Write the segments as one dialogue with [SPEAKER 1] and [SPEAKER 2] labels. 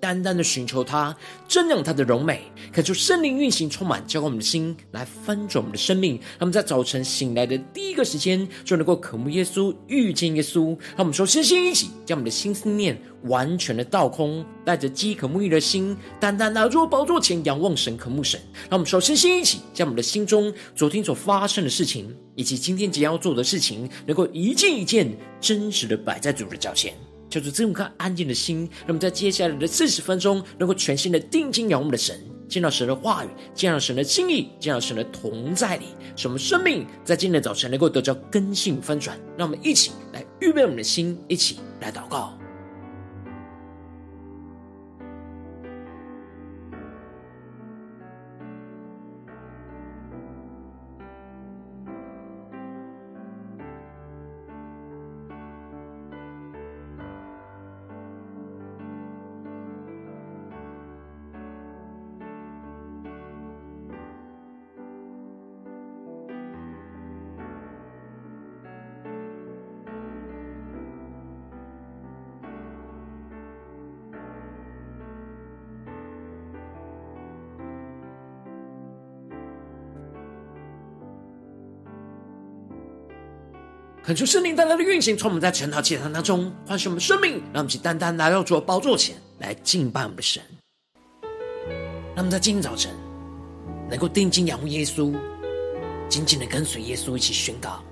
[SPEAKER 1] 单单的寻求他，瞻仰他的荣美，恳求圣灵运行，充满浇灌我们的心，来翻转我们的生命。让我们在早晨醒来的第一个时间，就能够渴慕耶稣，遇见耶稣。让我们说，身心一起将我们的心思念完全的倒空，带着饥渴沐浴的心，单单来到宝座前仰望神，渴慕神。让我们说，身心一起将我们的心中昨天所发生的事情，以及今天即将要做的事情，能够一件一件真实的摆在主的脚前。叫做这种看安静的心，让我们在接下来的四十分钟，能够全心的定睛仰望的神，见到神的话语，见到神的心意，见到神的同在里，使我们生命在今天的早晨能够得到根性翻转。让我们一起来预备我们的心，一起来祷告。恳求圣灵带来的运行，从我们在晨祷祭坛当中唤醒我们生命，让我们去单单来到主的宝座前来敬拜我们的神。让我们在今天早晨能够定睛仰望耶稣，紧紧的跟随耶稣一起宣告：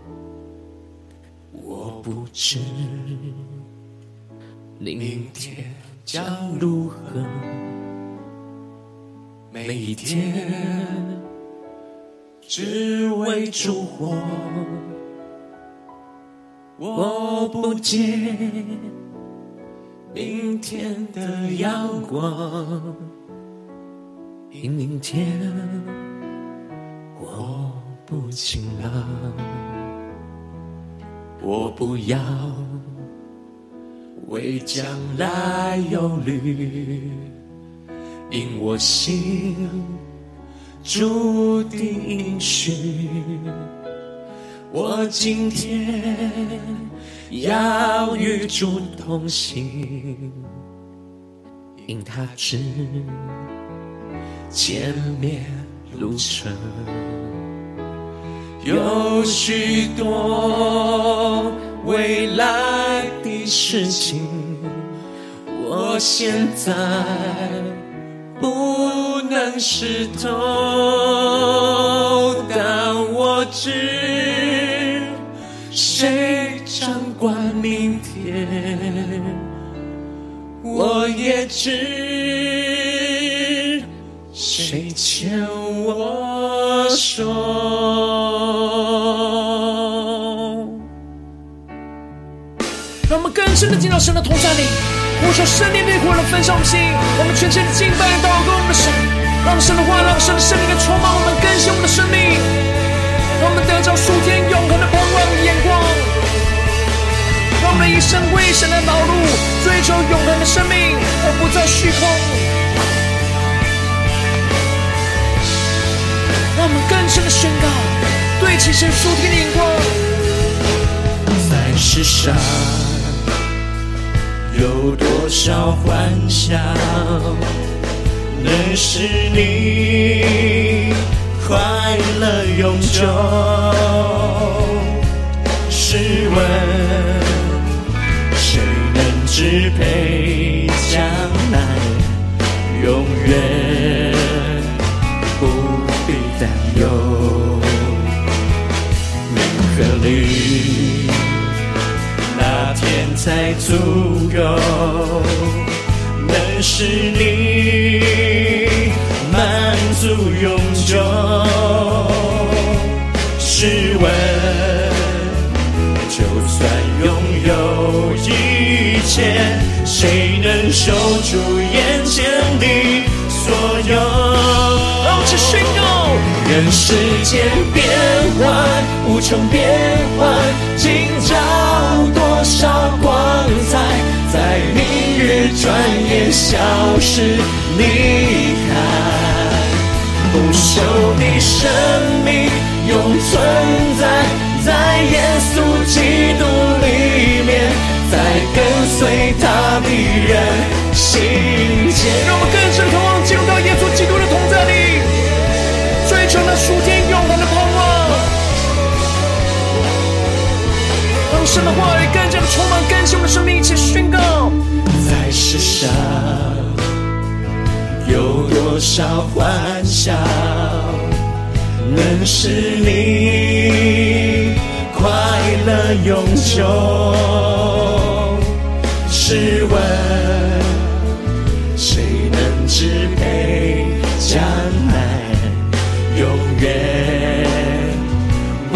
[SPEAKER 2] 我不知明天将如何，每一天只为烛火。我不见明天的阳光，因明天我不晴朗。我不要为将来忧虑，因我心注定应许。我今天要与主同行，因他知前面路程有许多未来的事情，我现在不能识透，但我知。谁掌管明天？我也知谁牵我手。
[SPEAKER 1] 让我们更深的进到神的同在里，呼求圣灵烈火的焚烧我们心，我们全心的敬拜祷告我们的神，让神的话，让神的圣灵的充满我们，更新我们的生命。让我们得着属天永一生为神的劳碌，追求永恒的生命，而不再虚空。让我们更深的宣告，对齐神属天的眼光。
[SPEAKER 2] 在世上有多少幻想，能使你快乐永久，试问支配将来？永远不必担忧。名和利，哪天才足够，能使你满足永久？试问，就算拥有谁能守住眼前的所有？
[SPEAKER 1] 让我们宣告。
[SPEAKER 2] 任世间变幻，无穷变幻，今朝多少光彩，在明日转眼消失离开。不朽的生命永存在，在耶稣基督，在跟随他的人心间。
[SPEAKER 3] 让我们更深渴望进入到耶稣基督的同在里，追求那属天永恒的盼望，让神的话语更加的充满更新我们的生命，一起宣告，
[SPEAKER 2] 在世上。有多少欢笑，能使你快乐永久？试问，谁能支配将来？永远不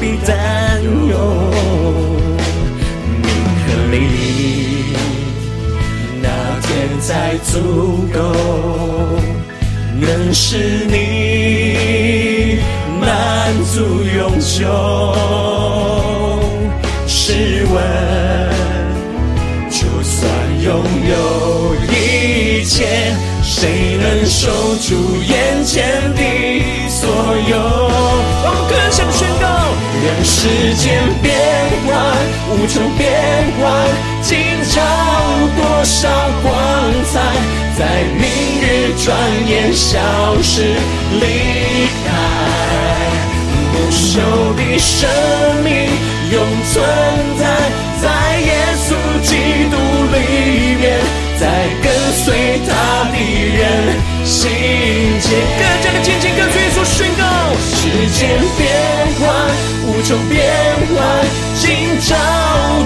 [SPEAKER 2] 必担忧，名和利，哪天再足够。能使你满足永久。试问，就算拥有一切，谁能守住眼前的所有？
[SPEAKER 3] 我们更深的宣告：
[SPEAKER 2] 任世间变幻，无穷变幻，今朝多少光彩。在明日转眼消失离开，不朽的生命永存在，在耶稣基督里面，在跟随他的人心间。
[SPEAKER 3] 更加的紧紧跟随耶稣宣告，
[SPEAKER 2] 时间变幻，无穷变幻，今朝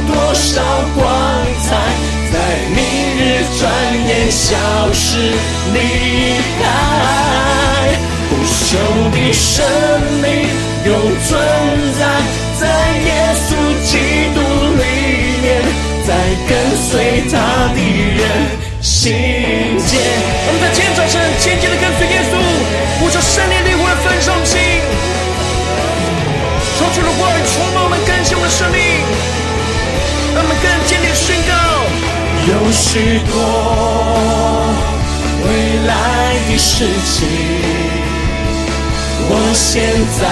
[SPEAKER 2] 多少光彩。在明日转眼消失离开，不朽的生人心间。
[SPEAKER 3] 我们在天早晨紧紧的跟随耶稣，呼求圣灵灵魂焚烧心，说出的话语充满我们更新我们的生命，让我们更坚定的宣告。
[SPEAKER 2] 有许多未来的事情，我现在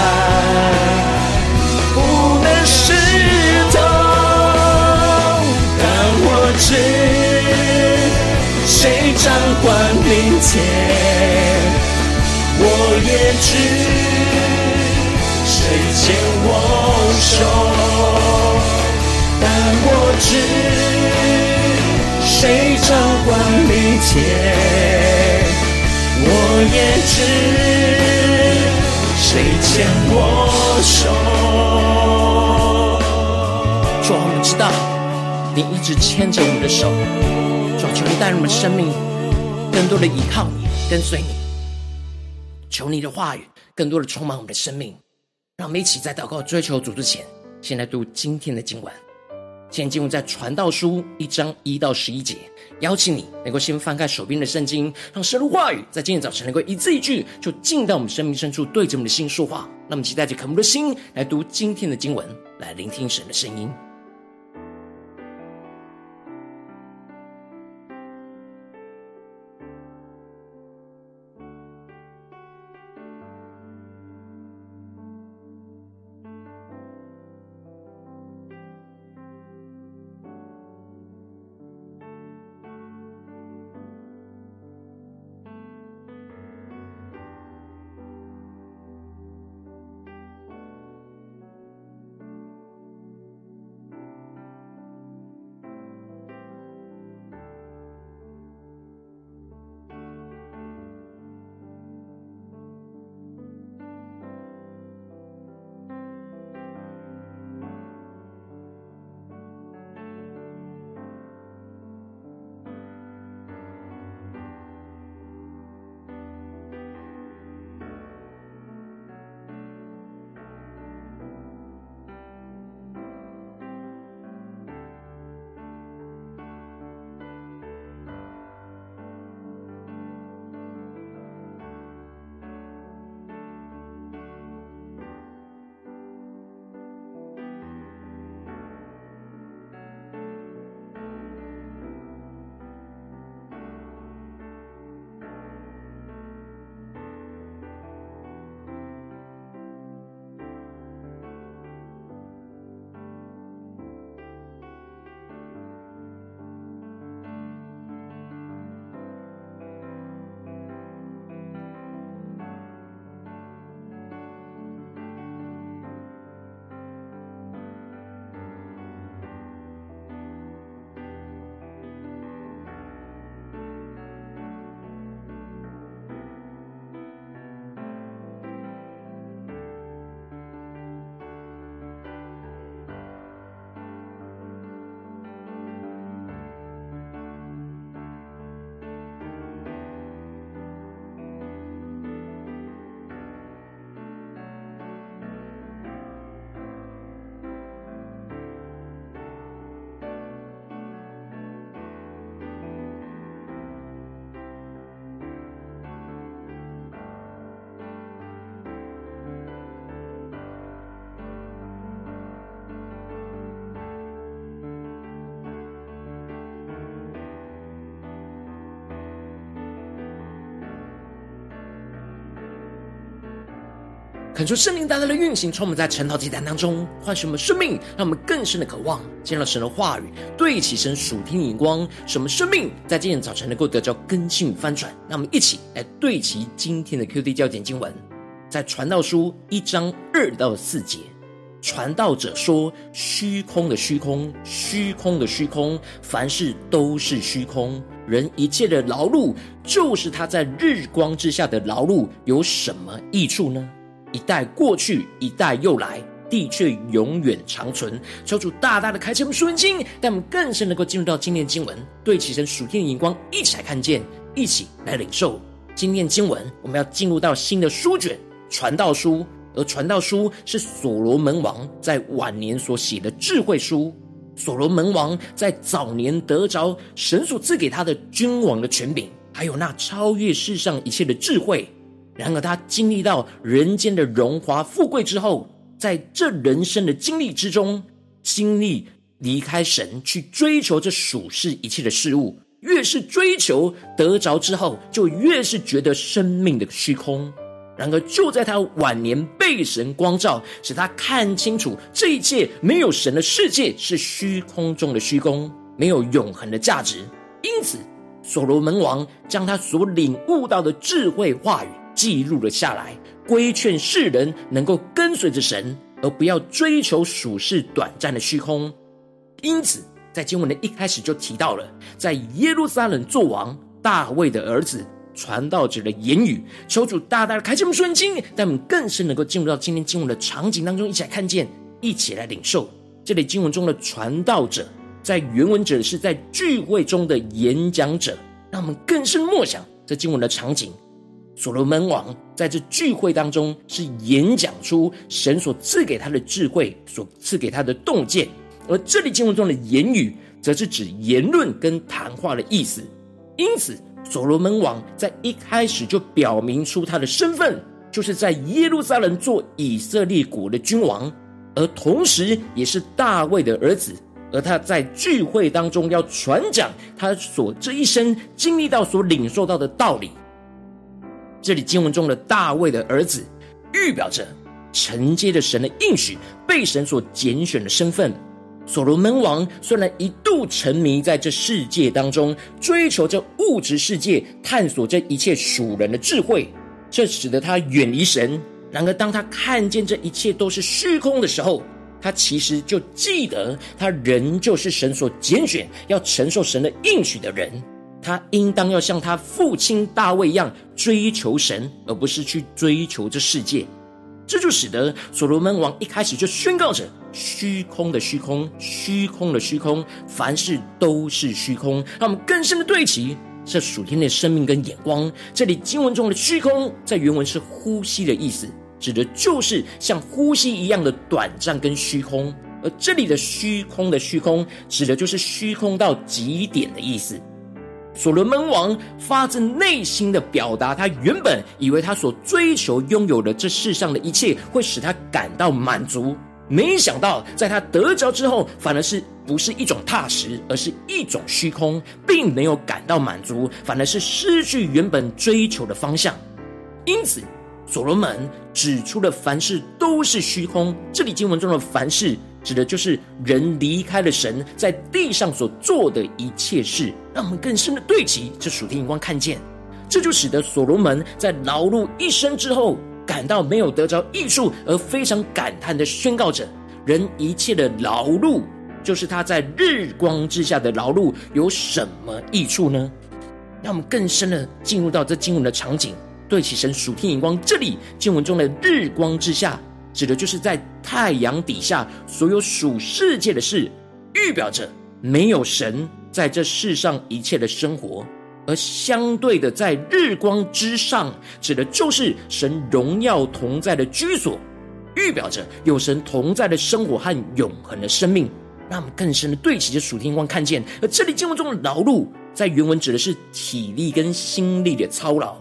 [SPEAKER 2] 掌管明天，我也知谁牵我手，但我知。谁掌管明天？我也知谁牵我手。
[SPEAKER 1] 主，我们知道你一直牵着我们的手，主，求你带领我们生命更多的依靠你，跟随你。求你的话语更多的充满我们的生命，让我们一起在祷告追求主之前，先来读今天的经文。现在进入在传道书一章一到十一节，邀请你能够先翻开手边的圣经，让神的话语在今天早晨能够一字一句就进到我们生命深处，对着我们的心说话。那么，期待着渴慕的心来读今天的经文，来聆听神的声音。恳求圣灵大大的运行，充满在晨祷祭坛当中，唤醒我们生命，让我们更深的渴望见到神的话语，对齐神属天的眼光，使我们生命在今天早晨能够得到更新与翻转。让我们一起来对齐今天的 QD 焦点经文，在传道书一章二到四节，传道者说：虚空的虚空，虚空的虚空，凡事都是虚空。人一切的劳碌，就是他在日光之下的劳碌，有什么益处呢？一代过去，一代又来，地却永远长存。求主大大的开启我们属灵经，让我们更深能够进入到今天经文，对齐神属天的眼光，一起来看见，一起来领受今天经文。我们要进入到新的书卷《传道书》，而《传道书》是所罗门王在晚年所写的智慧书。所罗门王在早年得着神所赐给他的君王的权柄，还有那超越世上一切的智慧。然而，他经历到人间的荣华富贵之后，在这人生的经历之中，经历离开神，去追求这属世一切的事物，越是追求得着之后，就越是觉得生命的虚空。然而，就在他晚年被神光照，使他看清楚这一切没有神的世界是虚空中的虚空，没有永恒的价值。因此，所罗门王将他所领悟到的智慧话语。记录了下来，规劝世人能够跟随着神，而不要追求属世短暂的虚空。因此，在经文的一开始就提到了，在耶路撒冷作王大卫的儿子传道者的言语。求主大大开启我们属灵经，让我们更深能够进入到今天经文的场景当中，一起来看见，一起来领受。这里经文中的传道者，在原文指的是在聚会中的演讲者，让我们更深默想这经文的场景。所罗门王在这聚会当中，是演讲出神所赐给他的智慧，所赐给他的洞见。而这里经文中的言语，则是指言论跟谈话的意思。因此，所罗门王在一开始就表明出他的身份，就是在耶路撒冷做以色列国的君王，而同时也是大卫的儿子。而他在聚会当中要传讲他所这一生经历到、所领受到的道理。这里经文中的大卫的儿子，预表着承接着神的应许，被神所拣选的身份。所罗门王虽然一度沉迷在这世界当中，追求这物质世界，探索这一切属人的智慧，这使得他远离神。然而，当他看见这一切都是虚空的时候，他其实就记得，他仍旧是神所拣选，要承受神的应许的人。他应当要像他父亲大卫一样追求神，而不是去追求这世界。这就使得所罗门王一开始就宣告着：虚空的虚空，虚空的虚空，凡事都是虚空。让我们更深的对齐这属天的生命跟眼光。这里经文中的虚空，在原文是呼吸的意思，指的就是像呼吸一样的短暂跟虚空。而这里的虚空的虚空，指的就是虚空到极点的意思。所罗门王发自内心的表达，他原本以为他所追求拥有的这世上的一切会使他感到满足，没想到在他得着之后，反而是不是一种踏实，而是一种虚空，并没有感到满足，反而是失去原本追求的方向。因此，所罗门指出了凡事都是虚空。这里经文中的凡事。指的就是人离开了神，在地上所做的一切事，让我们更深的对齐这属天眼光看见，这就使得所罗门在劳碌一生之后，感到没有得着益处，而非常感叹的宣告着：人一切的劳碌，就是他在日光之下的劳碌，有什么益处呢？让我们更深的进入到这经文的场景，对齐神属天眼光。这里经文中的日光之下。指的就是在太阳底下所有属世界的事，预表着没有神在这世上一切的生活；而相对的，在日光之上，指的就是神荣耀同在的居所，预表着有神同在的生活和永恒的生命。让我们更深的对齐着属天光看见。而这里经文中的劳碌，在原文指的是体力跟心力的操劳，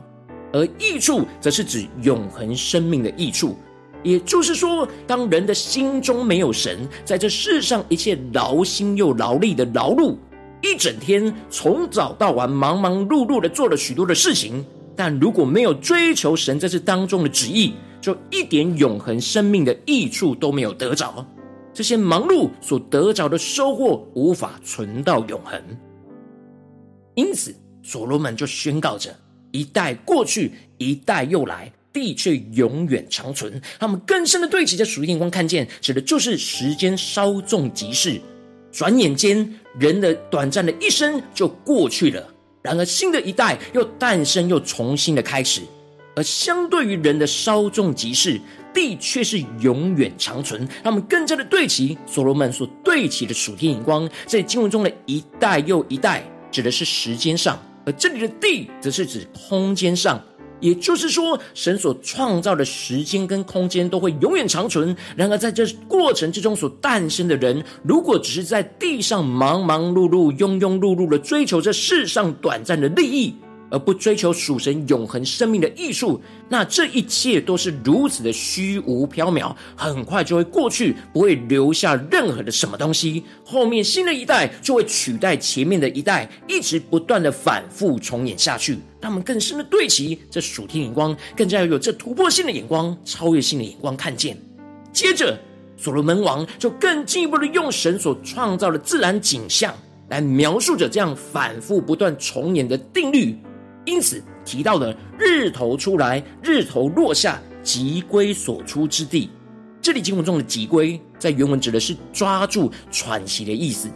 [SPEAKER 1] 而益处则是指永恒生命的益处。也就是说，当人的心中没有神，在这世上一切劳心又劳力的劳碌，一整天从早到晚忙忙碌碌的做了许多的事情，但如果没有追求神在这当中的旨意，就一点永恒生命的益处都没有得着。这些忙碌所得着的收获，无法存到永恒。因此，所罗门就宣告着：一代过去，一代又来，地却永远长存。他们更深的对齐着属灵眼光看见，指的就是时间稍纵即逝，转眼间人的短暂的一生就过去了。然而，新的一代又诞生，又重新的开始。而相对于人的稍纵即逝，地却是永远长存。他们更加的对齐所罗门所对齐的属天眼光，在经文中的一代又一代，指的是时间上；而这里的地，则是指空间上。也就是说，神所创造的时间跟空间都会永远长存。然而，在这过程之中所诞生的人，如果只是在地上忙忙碌碌、庸庸碌碌的追求这世上短暂的利益，而不追求属神永恒生命的艺术，那这一切都是如此的虚无缥缈，很快就会过去，不会留下任何的什么东西。后面新的一代就会取代前面的一代，一直不断的反复重演下去。他们更深的对齐这属天眼光，更加要有这突破性的眼光、超越性的眼光看见。接着，所罗门王就更进一步的用神所创造的自然景象来描述着这样反复不断重演的定律。因此提到了日头出来，日头落下，即归所出之地。这里经文中的“即归”在原文指的是抓住、喘息的意思。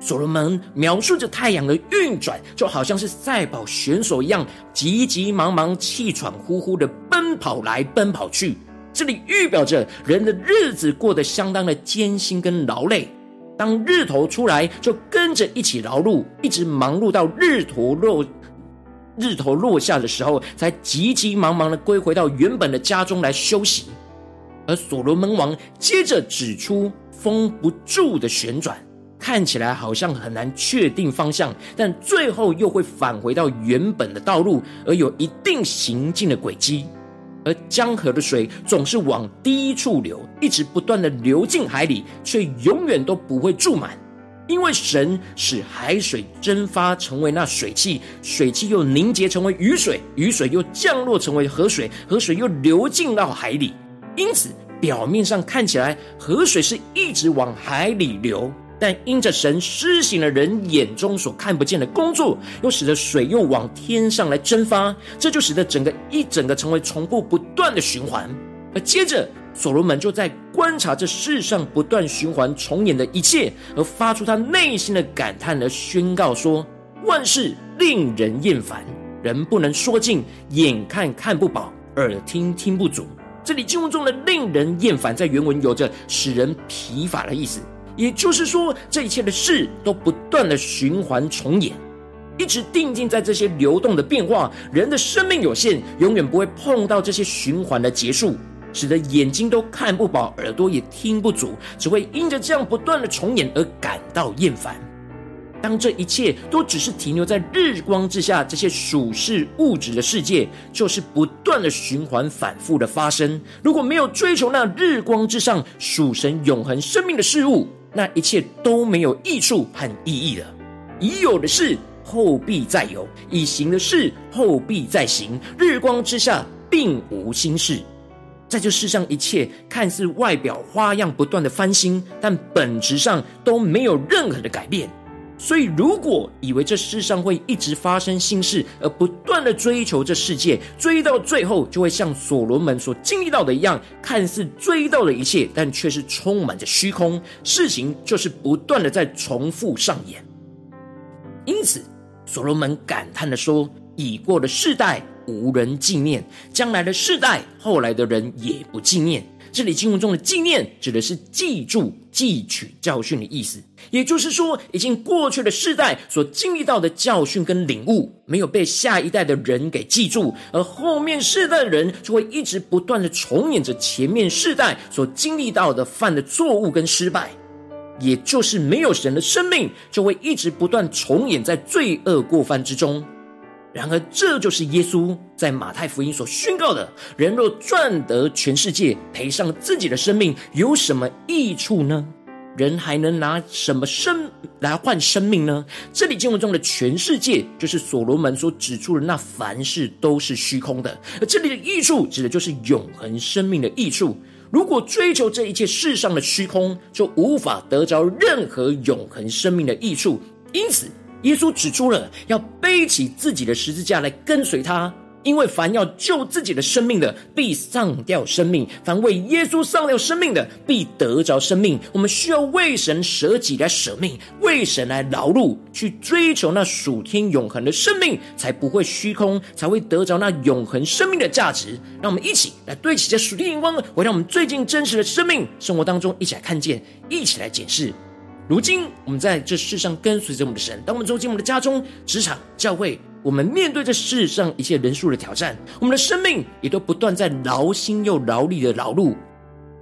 [SPEAKER 1] 所罗门描述着太阳的运转，就好像是赛跑选手一样，急急忙忙、气喘呼呼的奔跑来奔跑去。这里预表着人的日子过得相当的艰辛跟劳累。当日头出来，就跟着一起劳碌，一直忙碌到日头落。日头落下的时候，才急急忙忙的归回到原本的家中来休息。而所罗门王接着指出，风不住的旋转，看起来好像很难确定方向，但最后又会返回到原本的道路，而有一定行进的轨迹。而江河的水总是往低处流，一直不断的流进海里，却永远都不会注满。因为神使海水蒸发成为那水汽，水汽又凝结成为雨水，雨水又降落成为河水，河水又流进到海里。因此，表面上看起来河水是一直往海里流，但因着神施行了人眼中所看不见的工作，又使得水又往天上来蒸发，这就使得整个一整个成为重复不断的循环。而接着，所罗门就在观察这世上不断循环重演的一切，而发出他内心的感叹，而宣告说：万事令人厌烦，人不能说尽，眼看看不饱，耳听听不足。这里经文中的“令人厌烦”在原文有着使人疲乏的意思，也就是说，这一切的事都不断的循环重演，一直定睛在这些流动的变化。人的生命有限，永远不会碰到这些循环的结束。使得眼睛都看不饱，耳朵也听不足，只会因着这样不断的重演而感到厌烦。当这一切都只是停留在日光之下，这些属世物质的世界，就是不断的循环反复的发生。如果没有追求那日光之上属神永恒生命的事物，那一切都没有益处和意义了。已有的事后必再有，已行的事后必再行。日光之下并无新事。在这世上，一切看似外表花样不断的翻新，但本质上都没有任何的改变。所以，如果以为这世上会一直发生新事，而不断的追求这世界，追到最后就会像所罗门所经历到的一样，看似追到了一切，但却是充满着虚空。事情就是不断的在重复上演。因此，所罗门感叹的说：“已过的世代。”无人纪念，将来的世代，后来的人也不纪念。这里经文中的纪念，指的是记住、记取教训的意思。也就是说，已经过去的世代所经历到的教训跟领悟，没有被下一代的人给记住，而后面世代的人就会一直不断的重演着前面世代所经历到的犯的错误跟失败。也就是没有神的生命，就会一直不断重演在罪恶过犯之中。然而，这就是耶稣在马太福音所宣告的：人若赚得全世界，赔上自己的生命，有什么益处呢？人还能拿什么生来换生命呢？这里经文中的全世界，就是所罗门所指出的那凡事都是虚空的。而这里的益处，指的就是永恒生命的益处。如果追求这一切世上的虚空，就无法得着任何永恒生命的益处。因此，耶稣指出了要背起自己的十字架来跟随他。因为凡要救自己的生命的，必丧掉生命；凡为耶稣丧掉生命的，必得着生命。我们需要为神舍己来舍命，为神来劳碌，去追求那属天永恒的生命，才不会虚空，才会得着那永恒生命的价值。让我们一起来对齐这属天眼光，回到我们最近真实的生命生活当中，一起来看见，一起来检视。如今我们在这世上跟随着我们的神，当我们走进我们的家中、职场、教会，我们面对这世上一切人数的挑战，我们的生命也都不断在劳心又劳力的劳碌。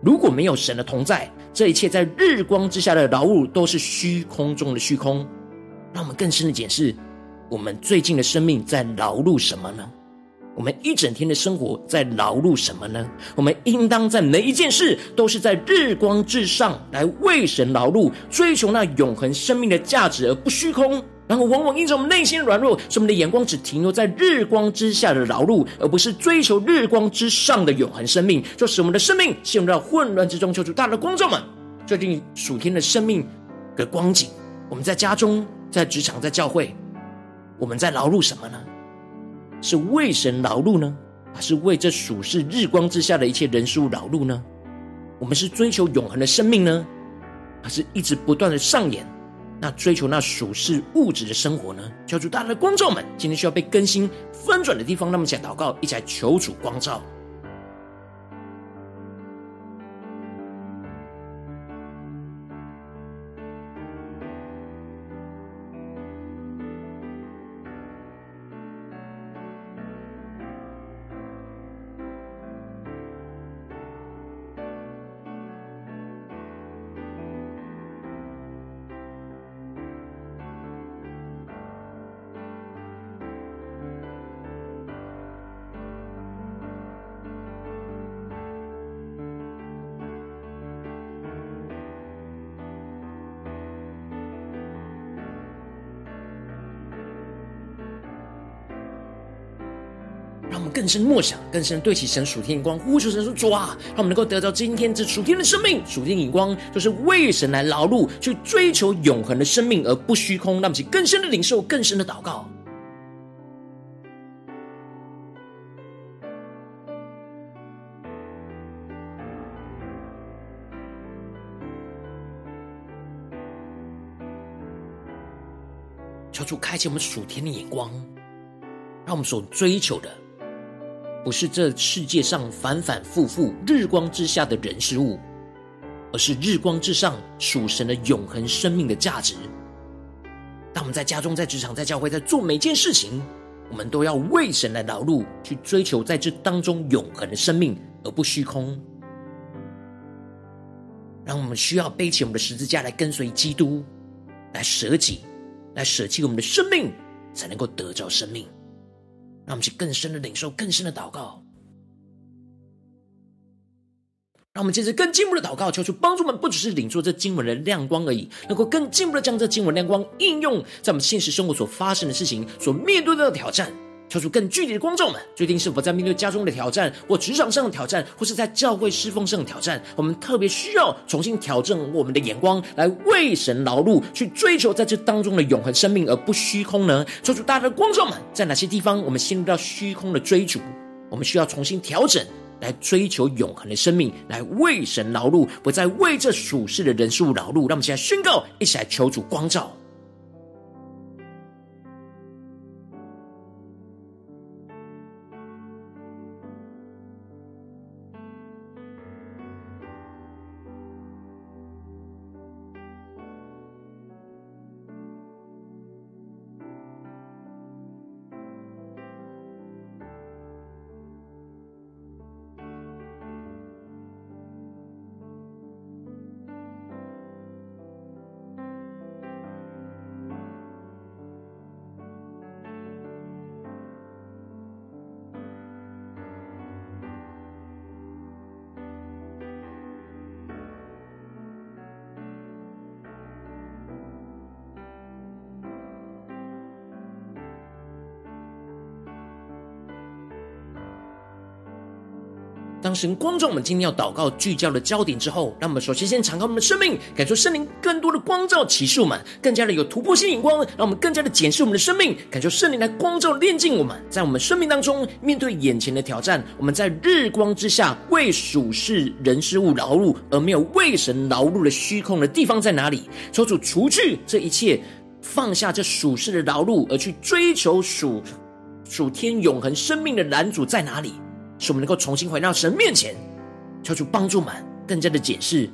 [SPEAKER 1] 如果没有神的同在，这一切在日光之下的劳碌都是虚空中的虚空。让我们更深的检视，我们最近的生命在劳碌什么呢？我们一整天的生活在劳碌什么呢？我们应当在每一件事都是在日光之上来为神劳碌，追求那永恒生命的价值，而不虚空。然后，往往因着我们内心软弱，使我们的眼光只停留在日光之下的劳碌，而不是追求日光之上的永恒生命，就使我们的生命陷入到混乱之中。求主大的光照们，最近属天的生命的光景，我们在家中、在职场、在教会，我们在劳碌什么呢？是为神劳碌呢，还是为这属世日光之下的一切人事物劳碌呢？我们是追求永恒的生命呢，还是一直不断的上演那追求那属世物质的生活呢？求主大家的光照们，今天需要被更新翻转的地方，那么想祷告，一起来求主光照。更深默想，更深对起神属天眼光，呼求神说：“主啊，让我们能够得到今天这属天的生命，属天眼光，就是为神来劳碌，去追求永恒的生命，而不虚空。”让我们更深的领受，更深的祷告。求主开启我们属天的眼光，让我们所追求的。不是这世界上反反复复日光之下的人事物，而是日光之上属神的永恒生命的价值。当我们在家中、在职场、在教会，在做每件事情，我们都要为神来劳碌，去追求在这当中永恒的生命，而不虚空。让我们需要背起我们的十字架来跟随基督，来舍己，来舍弃我们的生命，才能够得着生命。让我们去更深的领受，更深的祷告。让我们接着更进步的祷告，求求帮助们，不只是领受这经文的亮光而已，能够更进一步的将这经文亮光应用在我们现实生活所发生的事情、所面对的挑战。求主更具体的光照们，最近是否在面对家中的挑战，或职场上的挑战，或是在教会侍奉上的挑战，我们特别需要重新调整我们的眼光，来为神劳碌，去追求在这当中的永恒生命，而不虚空呢？求主大家的光照们，在哪些地方我们陷入到虚空的追逐，我们需要重新调整，来追求永恒的生命，来为神劳碌，不再为这属世的人事物劳碌。让我们现在宣告，一起来求主光照。当神光照我们今天要祷告聚焦的焦点之后，让我们首先先敞开我们的生命，感受圣灵更多的光照启示我们，更加的有突破性眼光，让我们更加的检视我们的生命，感受圣灵来光照炼净我们，在我们生命当中面对眼前的挑战，我们在日光之下为属世人事物劳碌，而没有为神劳碌的虚空的地方在哪里？求主除去这一切，放下这属世的劳碌，而去追求属属天永恒生命的拦阻在哪里？使我们能够重新回到神面前，求主帮助我们更加的检视，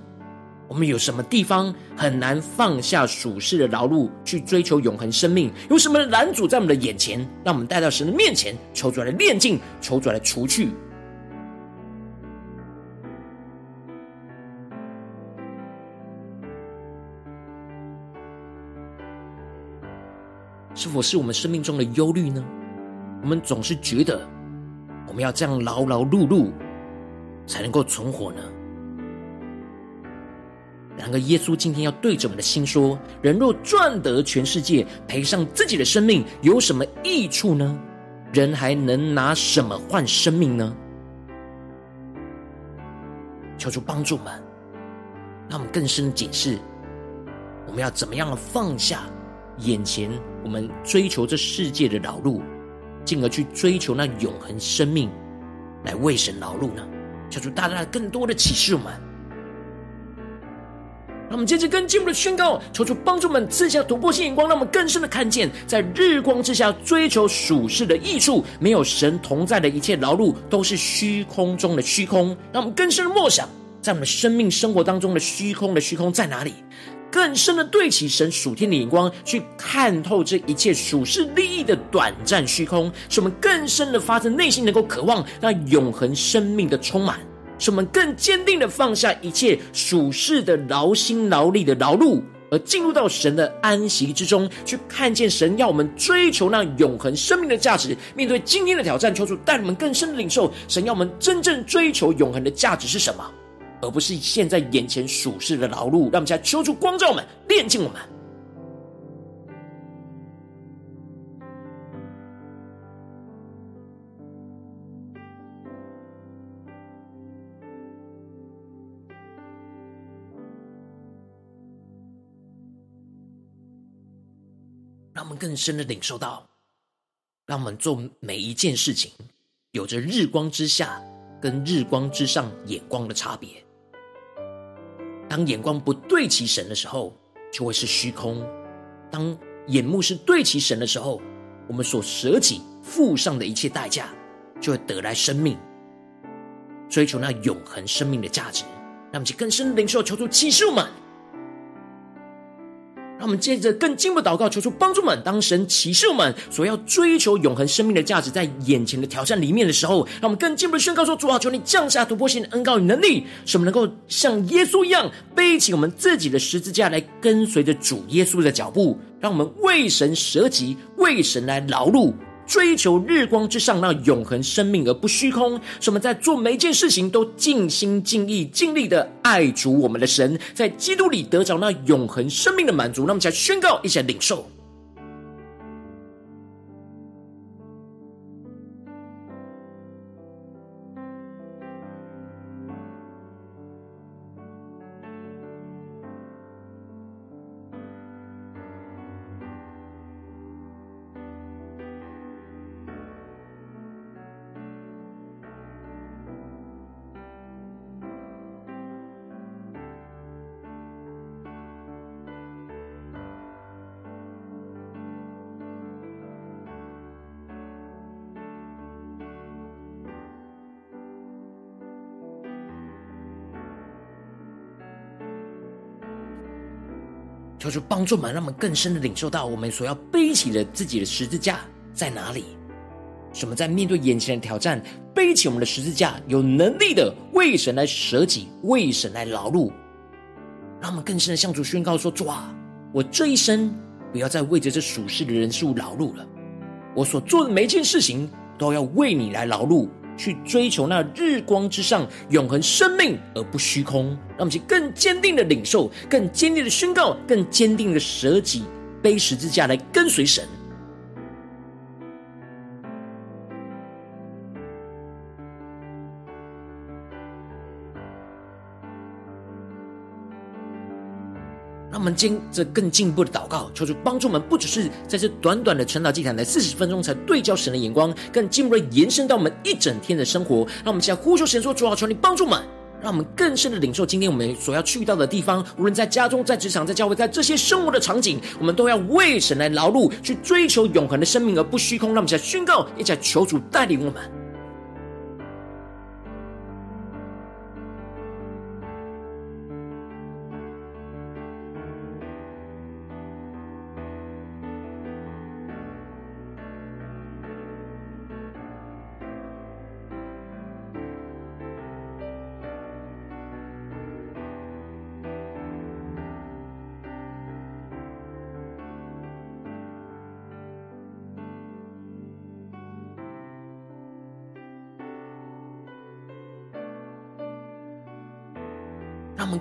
[SPEAKER 1] 我们有什么地方很难放下属世的劳碌，去追求永恒生命？有什么拦阻在我们的眼前？让我们带到神的面前，求主来炼净，求主来除去。是否是我们生命中的忧虑呢？我们总是觉得。我们要这样劳劳碌碌，才能够存活呢？然而，耶稣今天要对着我们的心说：人若赚得全世界，赔上自己的生命，有什么益处呢？人还能拿什么换生命呢？求主帮助我们，让我们更深的检视，我们要怎么样的放下眼前我们追求这世界的劳碌。进而去追求那永恒生命，来为神劳碌呢？求主大大更多的启示我们。让我们接着跟进一步的宣告，求主帮助我们赐下突破性眼光，让我们更深的看见，在日光之下追求属世的益处，没有神同在的一切劳碌都是虚空中的虚空。让我们更深的默想，在我们生命生活当中的虚空的虚空在哪里？更深的对齐神属天的眼光，去看透这一切属世利益的短暂虚空，使我们更深的发自内心能够渴望那永恒生命的充满，使我们更坚定的放下一切属世的劳心劳力的劳碌，而进入到神的安息之中，去看见神要我们追求那永恒生命的价值。面对今天的挑战，求主带我们更深的领受，神要我们真正追求永恒的价值是什么？而不是现在眼前属世的劳碌，让我们家求助光照们，炼净我们。让我们更深的领受到，让我们做每一件事情，有着日光之下跟日光之上眼光的差别。当眼光不对齐神的时候，就会是虚空；当眼目是对齐神的时候，我们所舍己付上的一切代价，就会得来生命，追求那永恒生命的价值。让我们去更深的领受，求主启示我们。让我们接着更进一步祷告，求出帮助们。当神启示我们所要追求永恒生命的价值，在眼前的挑战里面的时候，让我们更进一步的宣告说：主啊，求你降下突破性的恩告与能力，使我们能够像耶稣一样背起我们自己的十字架来跟随着主耶稣的脚步，让我们为神舍己，为神来劳碌。追求日光之上那永恒生命而不虚空，什么在做每一件事情都尽心尽意尽力的爱主我们的神，在基督里得着那永恒生命的满足。那么，才宣告，一起领受。求主帮助们，让我们更深的领受到我们所要背起的自己的十字架在哪里。使我们在面对眼前的挑战，背起我们的十字架，有能力的为神来舍己，为神来劳碌。让我们更深的向主宣告说：主啊，我这一生不要再为着这属世的人事物劳碌了。我所做的每一件事情，都要为你来劳碌。去追求那日光之上永恒生命，而不虚空。让我们去更坚定的领受，更坚定的宣告，更坚定的舍己背十字架来跟随神。让我们接着更进一步的祷告，求主帮助我们，不只是在这短短的晨祷祭坛的四十分钟才对焦神的眼光，更进一步的延伸到我们一整天的生活。让我们现在呼求神说：“主啊，求你帮助我们，让我们更深的领受今天我们所要去到的地方，无论在家中、在职场、在教会，在这些生活的场景，我们都要为神来劳碌，去追求永恒的生命而不虚空。让我们现在宣告，一起来求主带领我们。”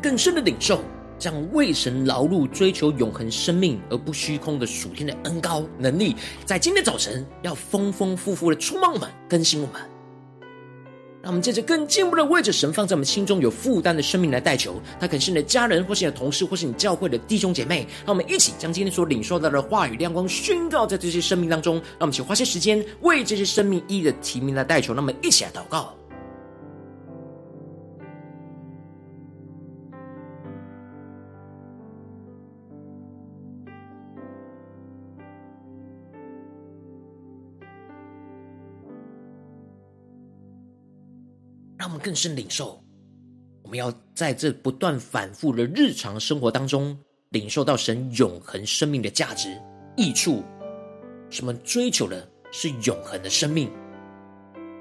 [SPEAKER 1] 更深的领受，将为神劳碌、追求永恒生命而不虚空的属天的恩高能力，在今天早晨要丰丰富富的充满我们、更新我们。让我们接着更进一步的为着神放在我们心中有负担的生命来代求，他可能是你的家人，或是你的同事，或是你教会的弟兄姐妹。让我们一起将今天所领受到的话语亮光宣告在这些生命当中。让我们请花些时间为这些生命一一的提名来代求。让我们一起来祷告。更深领受，我们要在这不断反复的日常生活当中，领受到神永恒生命的价值、益处。什么追求的是永恒的生命，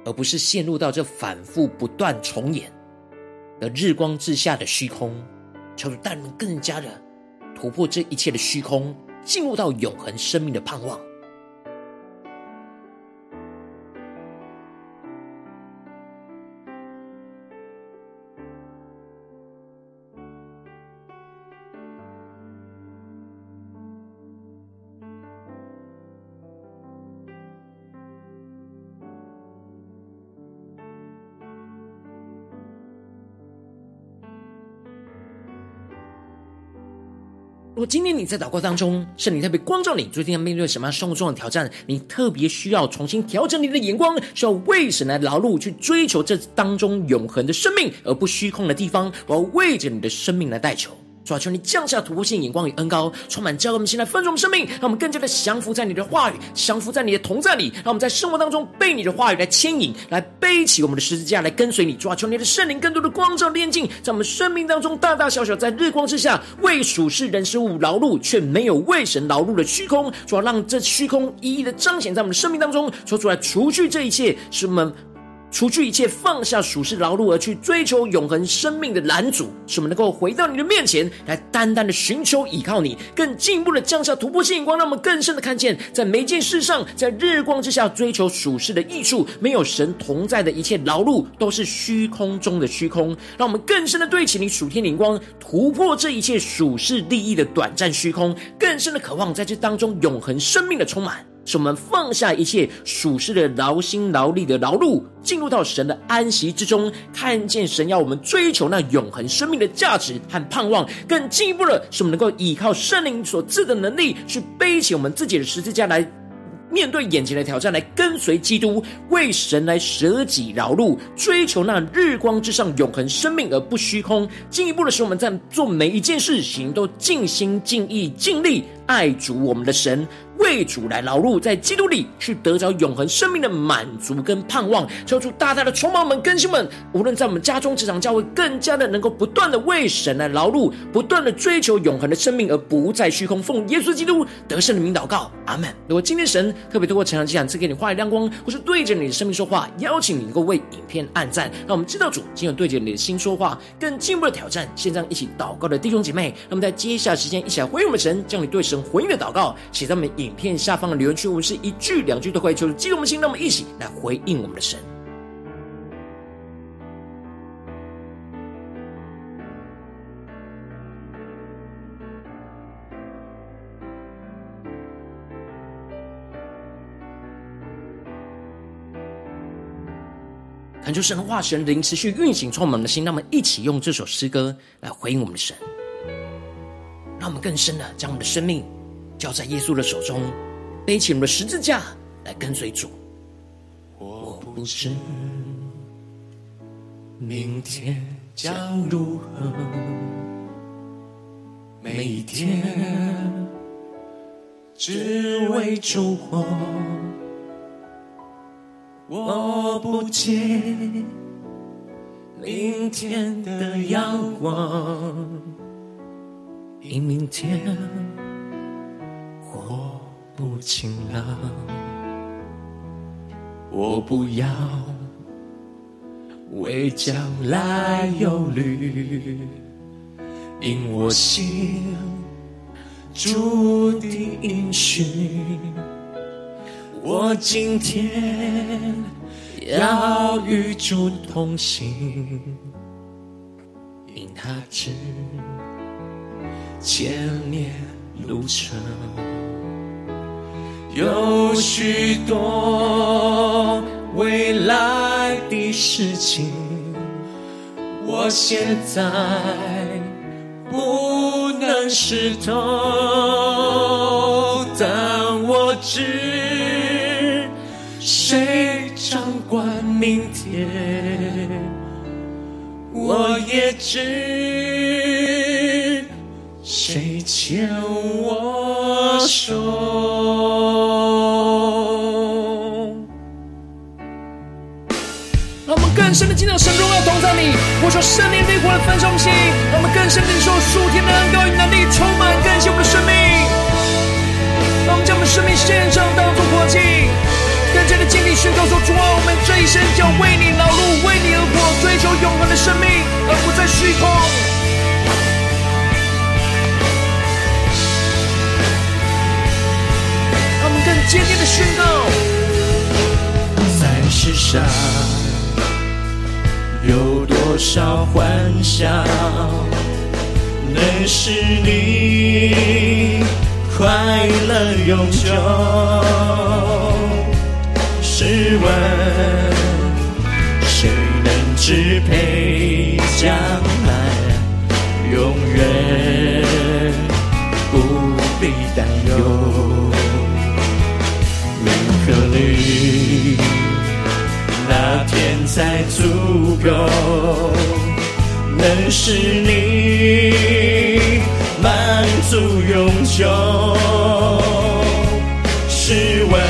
[SPEAKER 1] 而不是陷入到这反复不断重演的日光之下的虚空。求主带领更加的突破这一切的虚空，进入到永恒生命的盼望。果今天你在祷告当中，圣灵特别光照你，最近要面对什么样生活中的挑战？你特别需要重新调整你的眼光，需要为神来劳碌，去追求这当中永恒的生命，而不虚空的地方。我要为着你的生命来代求。主啊，求你降下突破性眼光与恩膏，充满教会我们现在丰盛的生命，让我们更加的降服在你的话语，降服在你的同在里，让我们在生活当中被你的话语来牵引，来背起我们的十字架来跟随你。主啊，求你的圣灵更多的光照炼净，在我们生命当中大大小小在日光之下为属世人事物劳碌，却没有为神劳碌的虚空。主啊，让这虚空一一的彰显在我们的生命当中，说出来除去这一切，使我们。除去一切，放下属世劳碌而去追求永恒生命的拦阻，使我们能够回到你的面前来，单单的寻求依靠你，更进一步的降下突破性眼光，让我们更深的看见，在每件事上，在日光之下追求属世的益处，没有神同在的一切劳碌都是虚空中的虚空。让我们更深的对齐你属天灵光，突破这一切属世利益的短暂虚空，更深的渴望在这当中永恒生命的充满。使我们放下一切属世的劳心劳力的劳碌，进入到神的安息之中，看见神要我们追求那永恒生命的价值和盼望，更进一步的，使我们能够依靠圣灵所赐的能力，去背起我们自己的十字架来。面对眼前的挑战，来跟随基督，为神来舍己劳碌，追求那日光之上永恒生命而不虚空。进一步的使，我们在做每一件事情都尽心尽意尽力爱主我们的神，为主来劳碌，在基督里去得着永恒生命的满足跟盼望。求主大大的充满我们，更新们，无论在我们家中、职场、教会，更加的能够不断的为神来劳碌，不断的追求永恒的生命，而不再虚空。奉耶稣基督得胜的名祷告，阿门。如果今天神特别透过晨祷祭坛赐给你话语亮光，或是对着你的生命说话，邀请你能够为影片按赞，让我们知道主今日对着你的心说话，更进一步的挑战。现在一起祷告的弟兄姐妹，那么在接下来时间一起来回应我们神，将你对神回应的祷告写在我们影片下方的留言区，我们是一句两句都可以，求主激动我们心，让我们一起来回应我们的神。恳求神的化，神灵持续运行，充满我们的心。让我们一起用这首诗歌来回应我们的神。让我们更深的将我们的生命交在耶稣的手中，背起我们的十字架来跟随主。
[SPEAKER 2] 我不知明天将如何，每一天只为烛火。我不借明天的阳光，因明天不晴朗。我不要为将来忧虑，因我心注定应许。我今天要与主同行，因他知千年路程有许多未来的事情，我现在不能识透，但我知。谁掌管明天？我也知
[SPEAKER 3] 谁牵求圣灵烈火的焚烧心，让我们更深领受属天的恩膏与能力，充满更新我们的生命。让我们将我们的生命献上，当作活祭。更加的坚定宣告说：主啊，我们这一生就为你劳碌，为你而活，追求永恒的生命，而不再虚空。让我们更坚定的宣告：
[SPEAKER 2] 在世上少欢笑，能使你快乐永久？试问，谁能支配将来？永远不必担忧。名和利，那天才足够，能使你满足永久。试问。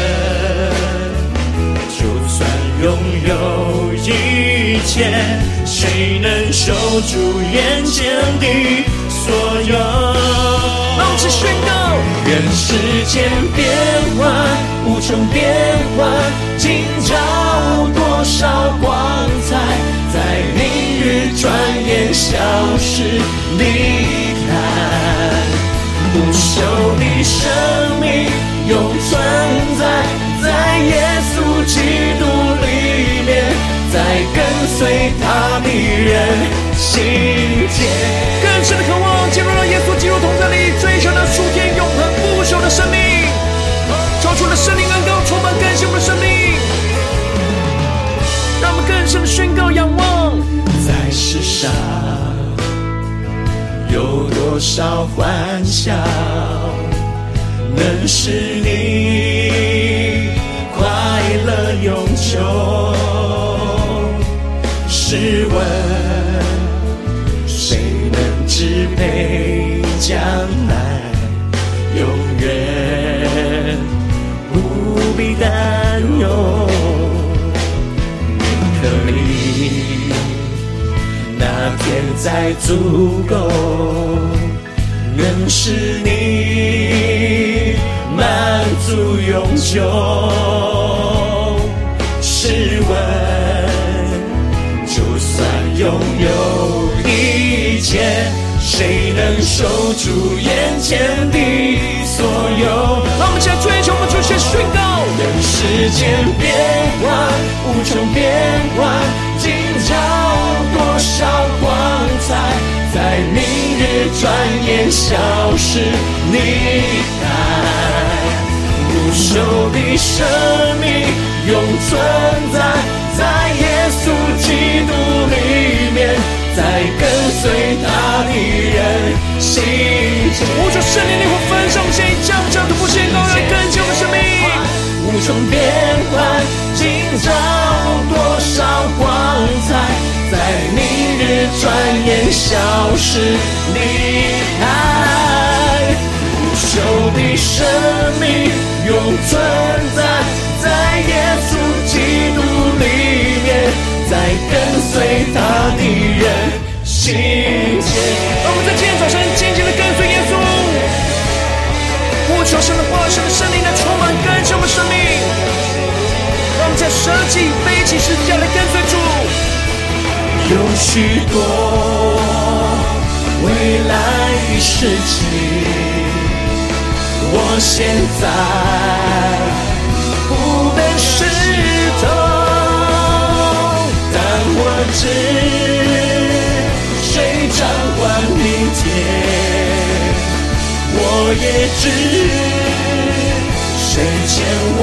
[SPEAKER 2] 就算拥有一切，谁能守住眼前的所有？
[SPEAKER 3] 让我们宣告：
[SPEAKER 2] 愿世间变幻，无穷变幻，今朝多少光彩，在明日转眼消失离开，不朽的生命永存在，在耶稣基督里面，在跟随他的人心
[SPEAKER 3] 间，宣告仰望，
[SPEAKER 2] 在世上有多少欢笑，能使你快乐永久？试问，谁能支配将来？永远不必担天才足够，能使你满足永久。试问，就算拥有一切，谁能守住眼前的所有？
[SPEAKER 3] 让我们一起来追求，我们就先宣告：
[SPEAKER 2] 人世间变幻，无穷变幻，今朝多少光彩，在明日转眼消失离开，不朽的生命。永存在在耶稣基督里面，在跟随他的人。心间。
[SPEAKER 3] 呼求圣灵，灵火焚烧，现已将这突破线高来更新我们生命。
[SPEAKER 2] 无穷变幻，今朝转眼消失离开。无朽的生命永存在，在耶稣基督里面，在跟随他的人心间。
[SPEAKER 3] 让我们在今天早晨紧紧的跟随耶稣，呼求神的话，神的圣灵来充满更新我们生命。让我们在舍己背起十字架来跟随主。
[SPEAKER 2] 有许多未来与事情。我现在不能识透，但我知谁掌管明天，我也知谁牵我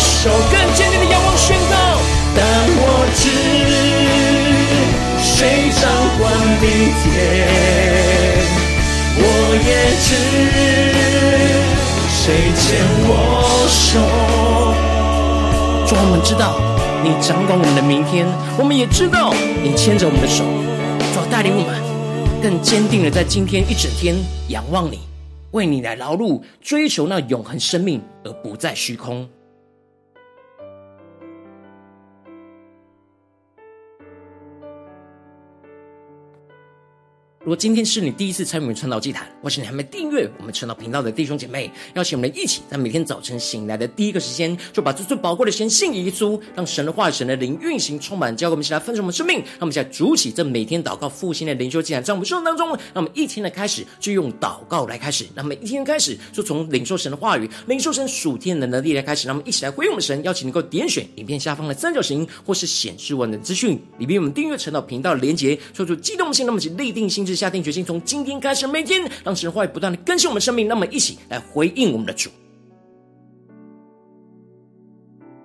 [SPEAKER 2] 手。
[SPEAKER 3] 更坚定的仰望宣告，
[SPEAKER 2] 但我知谁掌管明天，我也知。谁牵我手？
[SPEAKER 1] 主，我们知道你掌管我们的明天，我们也知道你牵着我们的手，主带领我们更坚定的在今天一整天仰望你，为你来劳碌，追求那永恒生命，而不再虚空。如果今天是你第一次参与我们传道祭坛，或是你还没订阅我们传道频道的弟兄姐妹，邀请我们一起在每天早晨醒来的第一个时间，就把这最宝贵的时间献给耶稣，让神的话语、神的灵运行充满，教给我们一起来分享我们生命。让我们现在主起这每天祷告复兴的灵修祭坛，在我们生活当中，让我们一天的开始就用祷告来开始，让我们一天开始就从领受神的话语、领受神属天的能力来开始。让我们一起来回应我们神，邀请能够点选影片下方的三角形，或是显示完的资讯里面，我们订阅传道频道的连结，说出激动性，那么请立定心下定决心，从今天开始，每天让神话语不断的更新我们生命，那么一起来回应我们的主。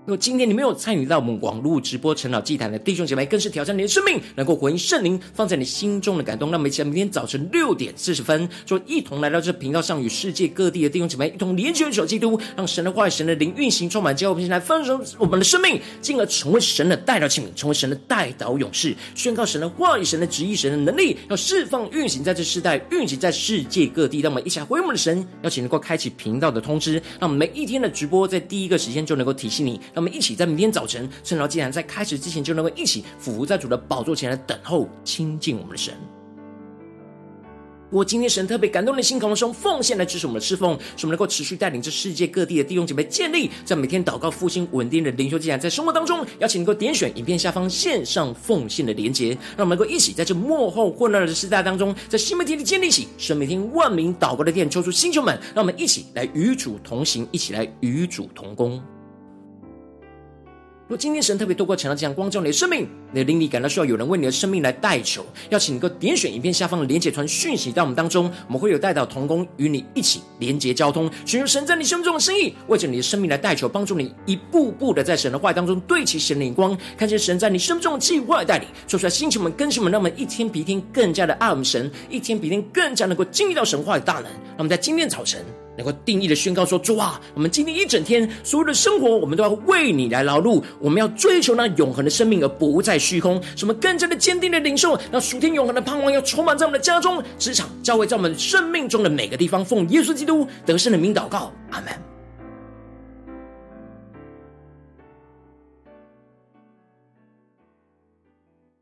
[SPEAKER 1] 如果今天你没有参与到我们网络直播晨祷祭坛的弟兄姐妹，更是挑战你的生命，能够回应圣灵放在你心中的感动。让我们一起来明天早晨六点四十分，就一同来到这频道上，与世界各地的弟兄姐妹一同连接元首基督，让神的话语、神的灵运行充满，教我们现在丰盛我们的生命，进而成为神的代表器皿，成为神的代祷勇士，宣告神的话语、神的旨意、神的能力，要释放运行在这世代，运行在世界各地。让我们一起来回应我们的神，邀请能够开启频道的通知，让我们每一天的直播在第一个时间就能够提醒你。让我们一起在明天早晨，圣劳既然在开始之前就能够一起俯伏在主的宝座前来等候亲近我们的神。如果今天神特别感动的心，可能是用奉献来支持我们的侍奉，使我们能够持续带领着世界各地的弟兄姐妹建立在每天祷告复兴稳定的灵修祭坛，在生活当中，邀请能够点选影片下方线上奉献的连结，让我们能够一起在这幕后混乱的时代当中，在新媒体里建立起神每天万名祷告的殿，抽出星球们，让我们一起来与主同行，一起来与主同工。若今天神特别透过强调这样光照你的生命，你的灵力感到需要有人为你的生命来代求，邀请你能够点选影片下方的连结传讯息到我们当中，我们会有代祷同工与你一起连结交通，寻求神在你生命中的心意，为着你的生命来代求，帮助你一步步的在神的话当中对齐神的眼光，看见神在你生命中的计划带领，说出来星球们、更新们，让我们一天比一天更加的爱我们神，一天比一天更加能够经历到神话的大能，让我们在今天早晨。能够定义的宣告说：“主啊，我们今天一整天所有的生活，我们都要为你来劳碌。我们要追求那永恒的生命，而不再虚空。什么更加的坚定的领袖，那属天永恒的盼望要充满在我们的家中、职场、教会，在我们生命中的每个地方。奉耶稣基督得胜的名祷告，阿门。”